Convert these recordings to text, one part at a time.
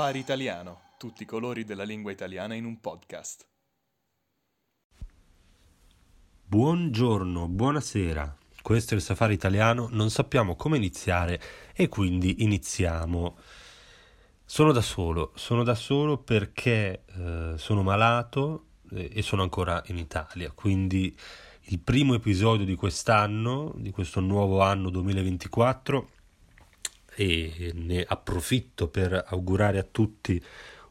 Safari Italiano, tutti i colori della lingua italiana in un podcast. Buongiorno, buonasera. Questo è il Safari Italiano, non sappiamo come iniziare e quindi iniziamo. Sono da solo, sono da solo perché eh, sono malato eh, e sono ancora in Italia, quindi il primo episodio di quest'anno, di questo nuovo anno 2024 e ne approfitto per augurare a tutti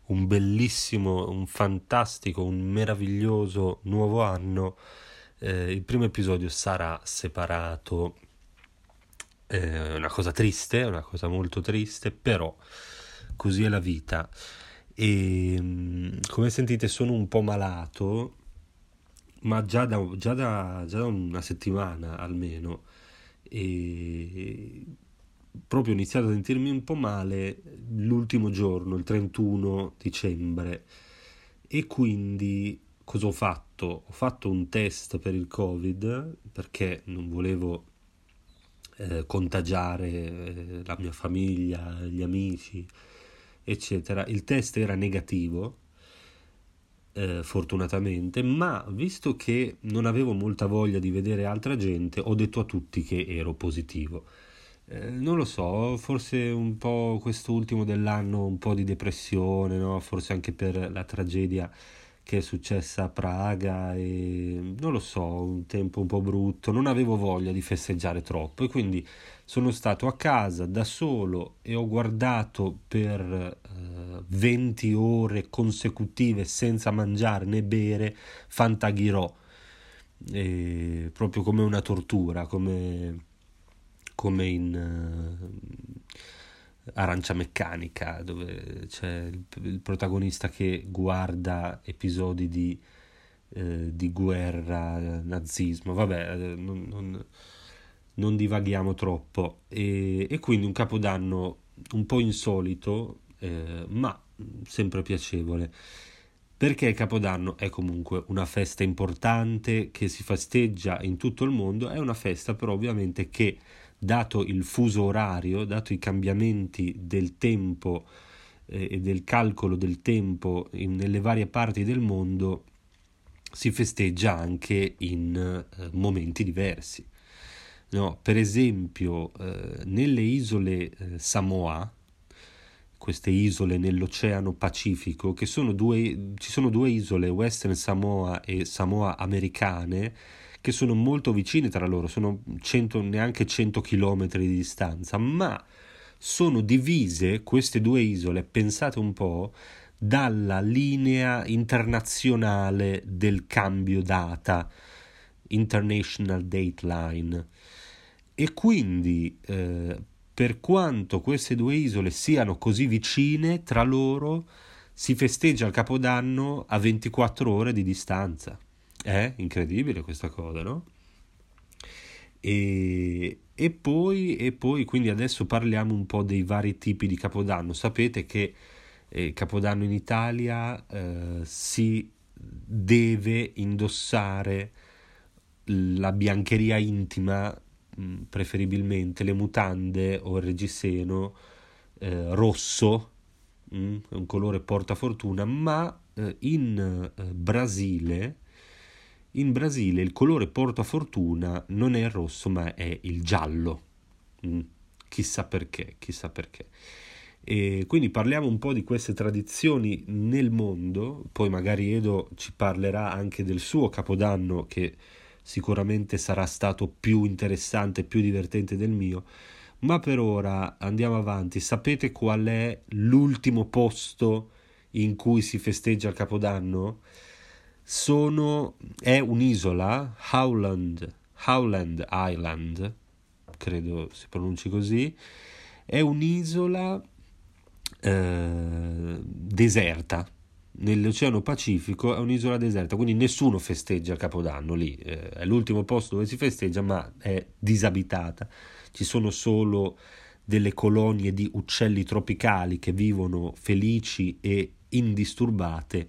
un bellissimo, un fantastico, un meraviglioso nuovo anno. Eh, il primo episodio sarà separato, eh, una cosa triste, una cosa molto triste, però così è la vita. E mm, come sentite sono un po' malato, ma già da, già da, già da una settimana almeno. E proprio iniziato a sentirmi un po' male l'ultimo giorno, il 31 dicembre, e quindi cosa ho fatto? Ho fatto un test per il Covid perché non volevo eh, contagiare eh, la mia famiglia, gli amici, eccetera. Il test era negativo. Eh, fortunatamente, ma visto che non avevo molta voglia di vedere altra gente, ho detto a tutti che ero positivo eh, non lo so, forse un po' quest'ultimo dell'anno, un po' di depressione, no? forse anche per la tragedia che è successa a Praga e non lo so, un tempo un po' brutto, non avevo voglia di festeggiare troppo e quindi sono stato a casa da solo e ho guardato per eh, 20 ore consecutive senza mangiare né bere Fantaghirò, proprio come una tortura, come come in uh, Arancia Meccanica, dove c'è il, il, protagonista che guarda episodi di, uh, di guerra, nazismo, vabbè, uh, non, non, non, divaghiamo troppo. E, e, quindi un capodanno un po' insolito, ma sempre piacevole. Perché Capodanno è comunque una festa importante che si festeggia in tutto il mondo, è una festa però ovviamente che dato il fuso orario, dato i cambiamenti del tempo eh, e del calcolo del tempo in, nelle varie parti del mondo, si festeggia anche in eh, momenti diversi. No, per esempio, eh, nelle isole eh, Samoa, queste isole nell'Oceano Pacifico, che sono due, ci sono due isole, Western Samoa e Samoa americane, che sono molto vicine tra loro, sono 100, neanche 100 km di distanza, ma sono divise queste due isole, pensate un po', dalla linea internazionale del cambio data, International Date Line. E quindi, eh, per quanto queste due isole siano così vicine tra loro, si festeggia il Capodanno a 24 ore di distanza. È incredibile questa cosa, no? E, e, poi, e poi, quindi adesso parliamo un po' dei vari tipi di Capodanno. Sapete che eh, Capodanno in Italia eh, si deve indossare la biancheria intima, mm, preferibilmente le mutande o il reggiseno eh, rosso, mm, è un colore portafortuna, ma eh, in eh, Brasile in Brasile il colore portafortuna non è il rosso ma è il giallo. Mm, chissà perché, chissà perché. E quindi parliamo un po' di queste tradizioni nel mondo, poi magari Edo ci parlerà anche del suo capodanno che sicuramente sarà stato più interessante, più divertente del mio, ma per ora andiamo avanti. Sapete qual è l'ultimo posto in cui si festeggia il capodanno? Sono, è un'isola, Howland, Howland Island, credo si pronunci così, è un'isola eh, deserta. nell'Oceano Pacifico, è un'isola deserta, quindi nessuno festeggia Capodanno lì, eh, è l'ultimo posto dove si festeggia, ma è disabitata, ci sono solo delle colonie di uccelli tropicali che vivono felici e indisturbate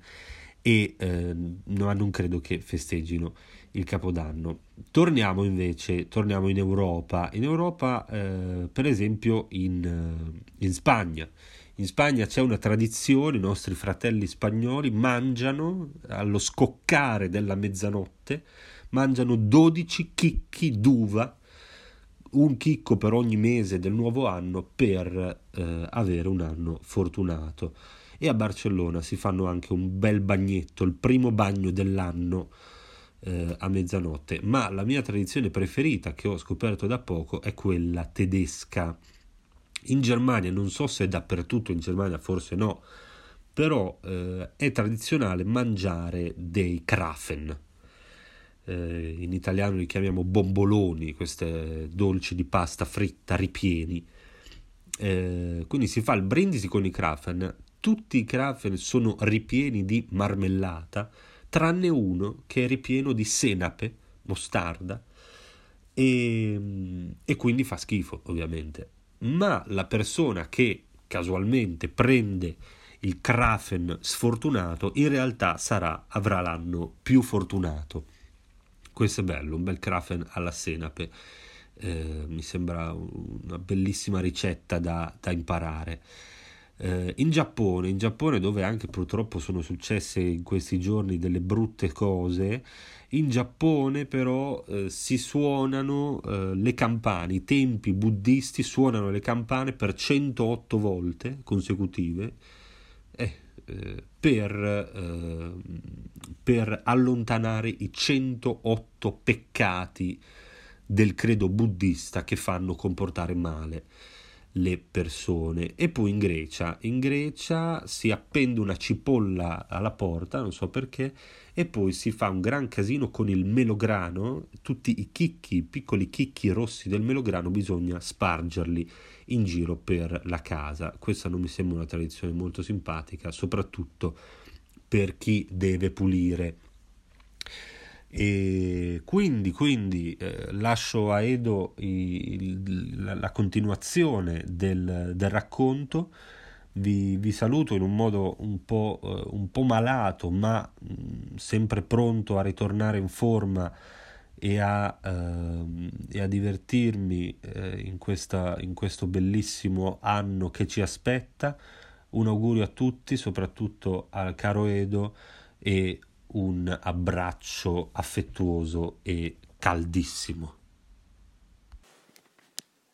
e eh, non credo che festeggino il Capodanno. Torniamo invece, torniamo in Europa. In Europa, eh, per esempio, in, eh, in, Spagna. In Spagna c'è una tradizione, i nostri fratelli spagnoli mangiano allo scoccare della mezzanotte, mangiano 12 chicchi d'uva, un chicco per ogni mese del nuovo anno per eh, avere un anno fortunato. E a Barcellona si fanno anche un bel bagnetto, il primo bagno dell'anno eh, a mezzanotte, ma la mia tradizione preferita che ho scoperto da poco è quella tedesca. In Germania, non so se è dappertutto, in Germania forse no, però eh, è tradizionale mangiare dei Krafen. Eh, in italiano li chiamiamo bomboloni, queste dolci di pasta fritta ripieni. Eh, quindi si fa il brindisi con i Krafen. Tutti i Krafen sono ripieni di marmellata tranne uno che è ripieno di senape, mostarda, e, e quindi fa schifo, ovviamente. Ma la persona che casualmente prende il Krafen sfortunato, in realtà sarà, avrà l'anno più fortunato. Questo è bello, un bel Krafen alla senape. Eh, mi sembra una bellissima ricetta da, da imparare. Eh, in Giappone, in Giappone dove anche purtroppo sono successe in questi giorni delle brutte cose, in Giappone però eh, si suonano eh, le campane, i tempi buddisti suonano le campane per 108 volte consecutive eh, eh, per, eh, per allontanare i 108 peccati del credo buddista che fanno comportare male le persone. E poi in Grecia, in Grecia si appende una cipolla alla porta, non so perché, e poi si fa un gran casino con il melograno, tutti i chicchi, i piccoli chicchi rossi del melograno bisogna spargerli in giro per la casa. Questa non mi sembra una tradizione molto simpatica, soprattutto per chi deve pulire e quindi, quindi eh, lascio a Edo il, la, la, continuazione del, del racconto. Vi, vi, saluto in un modo un po', eh, un po malato, ma mh, mm, sempre pronto a ritornare in forma e a, eh, e a divertirmi eh, in, questa, in questo bellissimo anno che ci aspetta. Un augurio a tutti, soprattutto al caro Edo e un abbraccio affettuoso e caldissimo.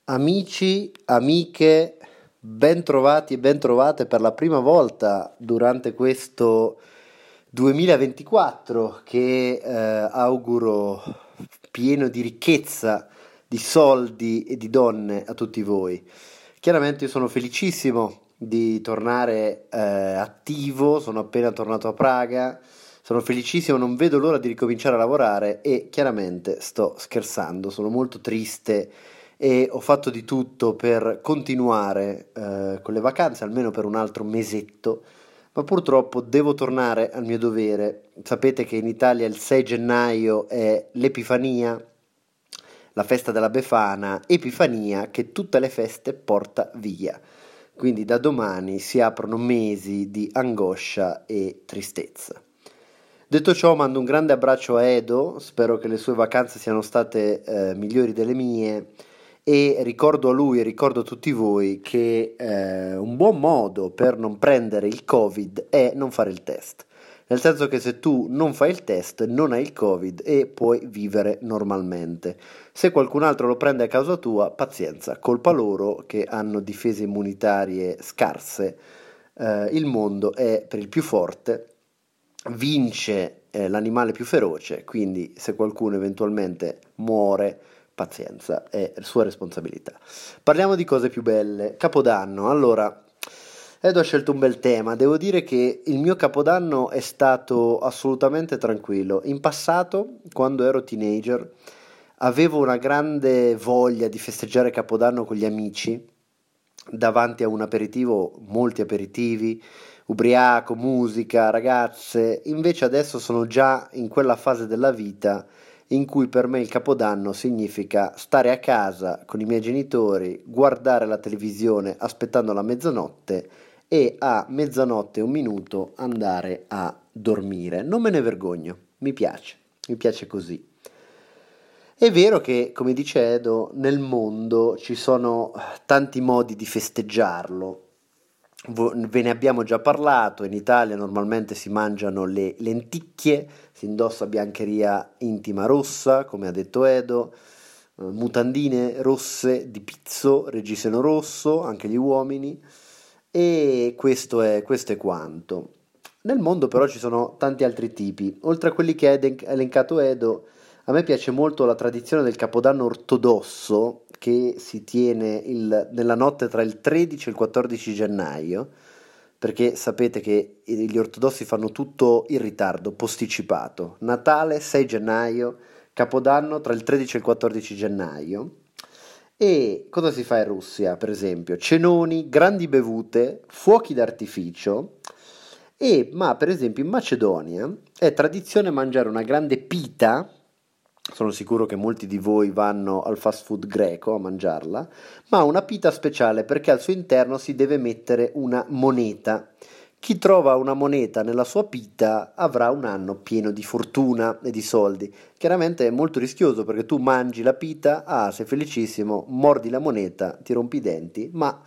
Amici, amiche, ben trovati e ben trovate per la prima volta durante questo 2024 che eh, auguro pieno di ricchezza, di soldi e di donne a tutti voi. Chiaramente io sono felicissimo di tornare eh, attivo, sono appena tornato a Praga sono felicissimo, non vedo l'ora di ricominciare a lavorare e chiaramente sto scherzando, sono molto triste e ho fatto di tutto per continuare eh, con le vacanze, almeno per un altro mesetto, ma purtroppo devo tornare al mio dovere. Sapete che in Italia il 6 gennaio è l'Epifania, la festa della Befana, Epifania che tutte le feste porta via. Quindi da domani si aprono mesi di angoscia e tristezza. Detto ciò, mando un grande abbraccio a Edo, spero che le sue vacanze siano state eh, migliori delle mie e ricordo a lui e ricordo a tutti voi che eh, un buon modo per non prendere il Covid è non fare il test. Nel senso che se tu non fai il test non hai il Covid e puoi vivere normalmente. Se qualcun altro lo prende a causa tua, pazienza, colpa loro che hanno difese immunitarie scarse. Eh, il mondo è per il più forte vince eh, l'animale più feroce, quindi se qualcuno eventualmente muore, pazienza, è sua responsabilità. Parliamo di cose più belle. Capodanno, allora, Edo ha scelto un bel tema, devo dire che il mio capodanno è stato assolutamente tranquillo. In passato, quando ero teenager, avevo una grande voglia di festeggiare Capodanno con gli amici, davanti a un aperitivo, molti aperitivi, ubriaco, musica, ragazze, invece adesso sono già in quella fase della vita in cui per me il capodanno significa stare a casa con i miei genitori, guardare la televisione aspettando la mezzanotte e a mezzanotte un minuto andare a dormire. Non me ne vergogno, mi piace. mi piace così. È vero che, come dice Edo, nel mondo ci sono tanti modi di festeggiarlo. Ve ne abbiamo già parlato, in Italia normalmente si mangiano le lenticchie, si indossa biancheria intima rossa, come ha detto Edo, eh, mutandine rosse di pizzo, reggiseno rosso, anche gli uomini, e questo è, questo è quanto. Nel mondo però ci sono tanti altri tipi, oltre a quelli che ha elencato Edo, a me piace molto la tradizione del Capodanno ortodosso che si tiene il, nella notte tra il 13 e il 14 gennaio, perché sapete che gli ortodossi fanno tutto in ritardo, posticipato. Natale 6 gennaio, Capodanno tra il 13 e il 14 gennaio. E cosa si fa in Russia, per esempio? Cenoni, grandi bevute, fuochi d'artificio. E, ma per esempio in Macedonia è tradizione mangiare una grande pita sono sicuro che molti di voi vanno al fast food greco a mangiarla, ma ha una pita speciale perché al suo interno si deve mettere una moneta. Chi trova una moneta nella sua pita avrà un anno pieno di fortuna e di soldi. Chiaramente è molto rischioso perché tu mangi la pita, ah, sei felicissimo, mordi la moneta, ti rompi i denti, ma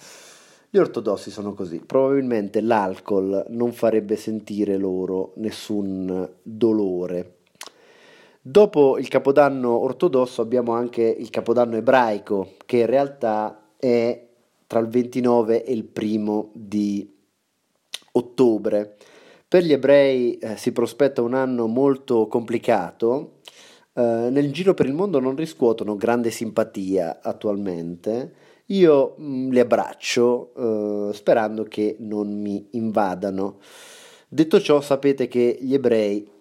gli ortodossi sono così. Probabilmente l'alcol non farebbe sentire loro nessun dolore. Dopo il capodanno ortodosso abbiamo anche il capodanno ebraico, che in realtà è tra il 29 e il primo di ottobre. Per gli ebrei eh, si prospetta un anno molto complicato. Eh, nel giro per il mondo non riscuotono grande simpatia attualmente. Io mh, mm, li abbraccio eh, sperando che non mi invadano. Detto ciò, sapete che gli ebrei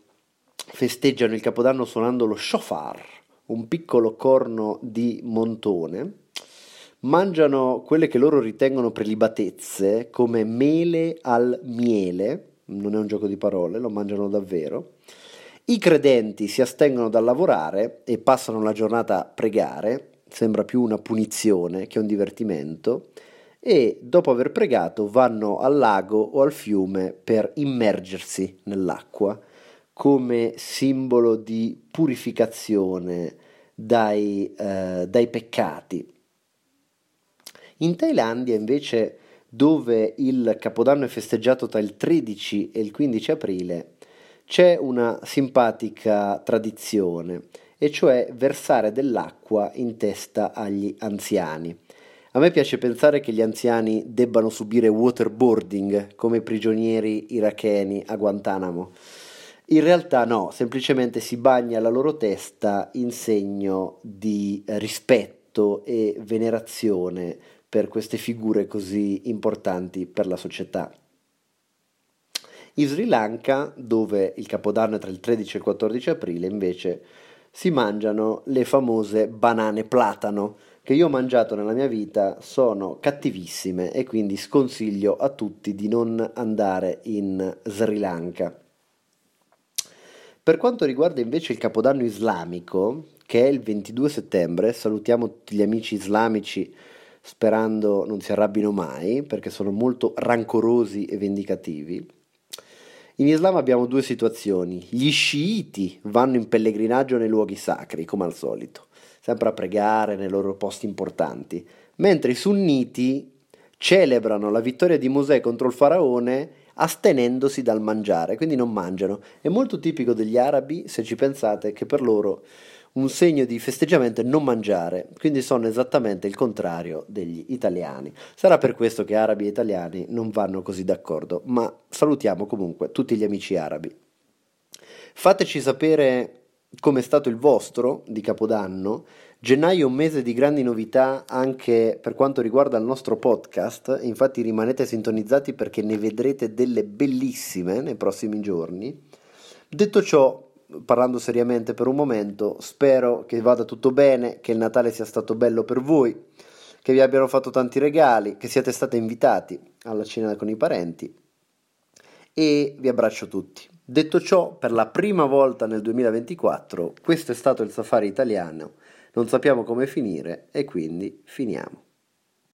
festeggiano il Capodanno suonando lo shofar, un piccolo corno di montone, mangiano quelle che loro ritengono prelibatezze come mele al miele, non è un gioco di parole, lo mangiano davvero. I credenti si astengono dal lavorare e passano la giornata a pregare, sembra più una punizione che un divertimento, e dopo aver pregato vanno al lago o al fiume per immergersi nell'acqua come simbolo di purificazione dai, eh, dai peccati. In Thailandia invece dove il Capodanno è festeggiato tra il 13 e il 15 aprile, c'è una simpatica tradizione, e cioè versare dell'acqua in testa agli anziani. A me piace pensare che gli anziani debbano subire waterboarding come prigionieri iracheni a Guantanamo. In realtà no, semplicemente si bagna la loro testa in segno di rispetto e venerazione per queste figure così importanti per la società. In Sri Lanka, dove il capodanno è tra il 13 e il 14 aprile, invece si mangiano le famose banane platano, che io ho mangiato nella mia vita, sono cattivissime e quindi sconsiglio a tutti di non andare in Sri Lanka. Per quanto riguarda invece il Capodanno islamico, che è il 22 settembre, salutiamo tutti gli amici islamici sperando non si arrabbino mai, perché sono molto rancorosi e vendicativi. In Islam abbiamo due situazioni. Gli sciiti vanno in pellegrinaggio nei luoghi sacri, come al solito, sempre a pregare nei loro posti importanti, mentre i sunniti celebrano la vittoria di Mosè contro il faraone astenendosi dal mangiare, quindi non mangiano. È molto tipico degli arabi, se ci pensate, che per loro un segno di festeggiamento è non mangiare, quindi sono esattamente il contrario degli italiani. Sarà per questo che arabi e italiani non vanno così d'accordo, ma salutiamo comunque tutti gli amici arabi. Fateci sapere come è stato il vostro di Capodanno Gennaio è un mese di grandi novità anche per quanto riguarda il nostro podcast, infatti rimanete sintonizzati perché ne vedrete delle bellissime nei prossimi giorni. Detto ciò, parlando seriamente per un momento, spero che vada tutto bene, che il Natale sia stato bello per voi, che vi abbiano fatto tanti regali, che siate stati invitati alla cena con i parenti e vi abbraccio tutti. Detto ciò, per la prima volta nel 2024, questo è stato il safari italiano non sappiamo come finire e quindi finiamo.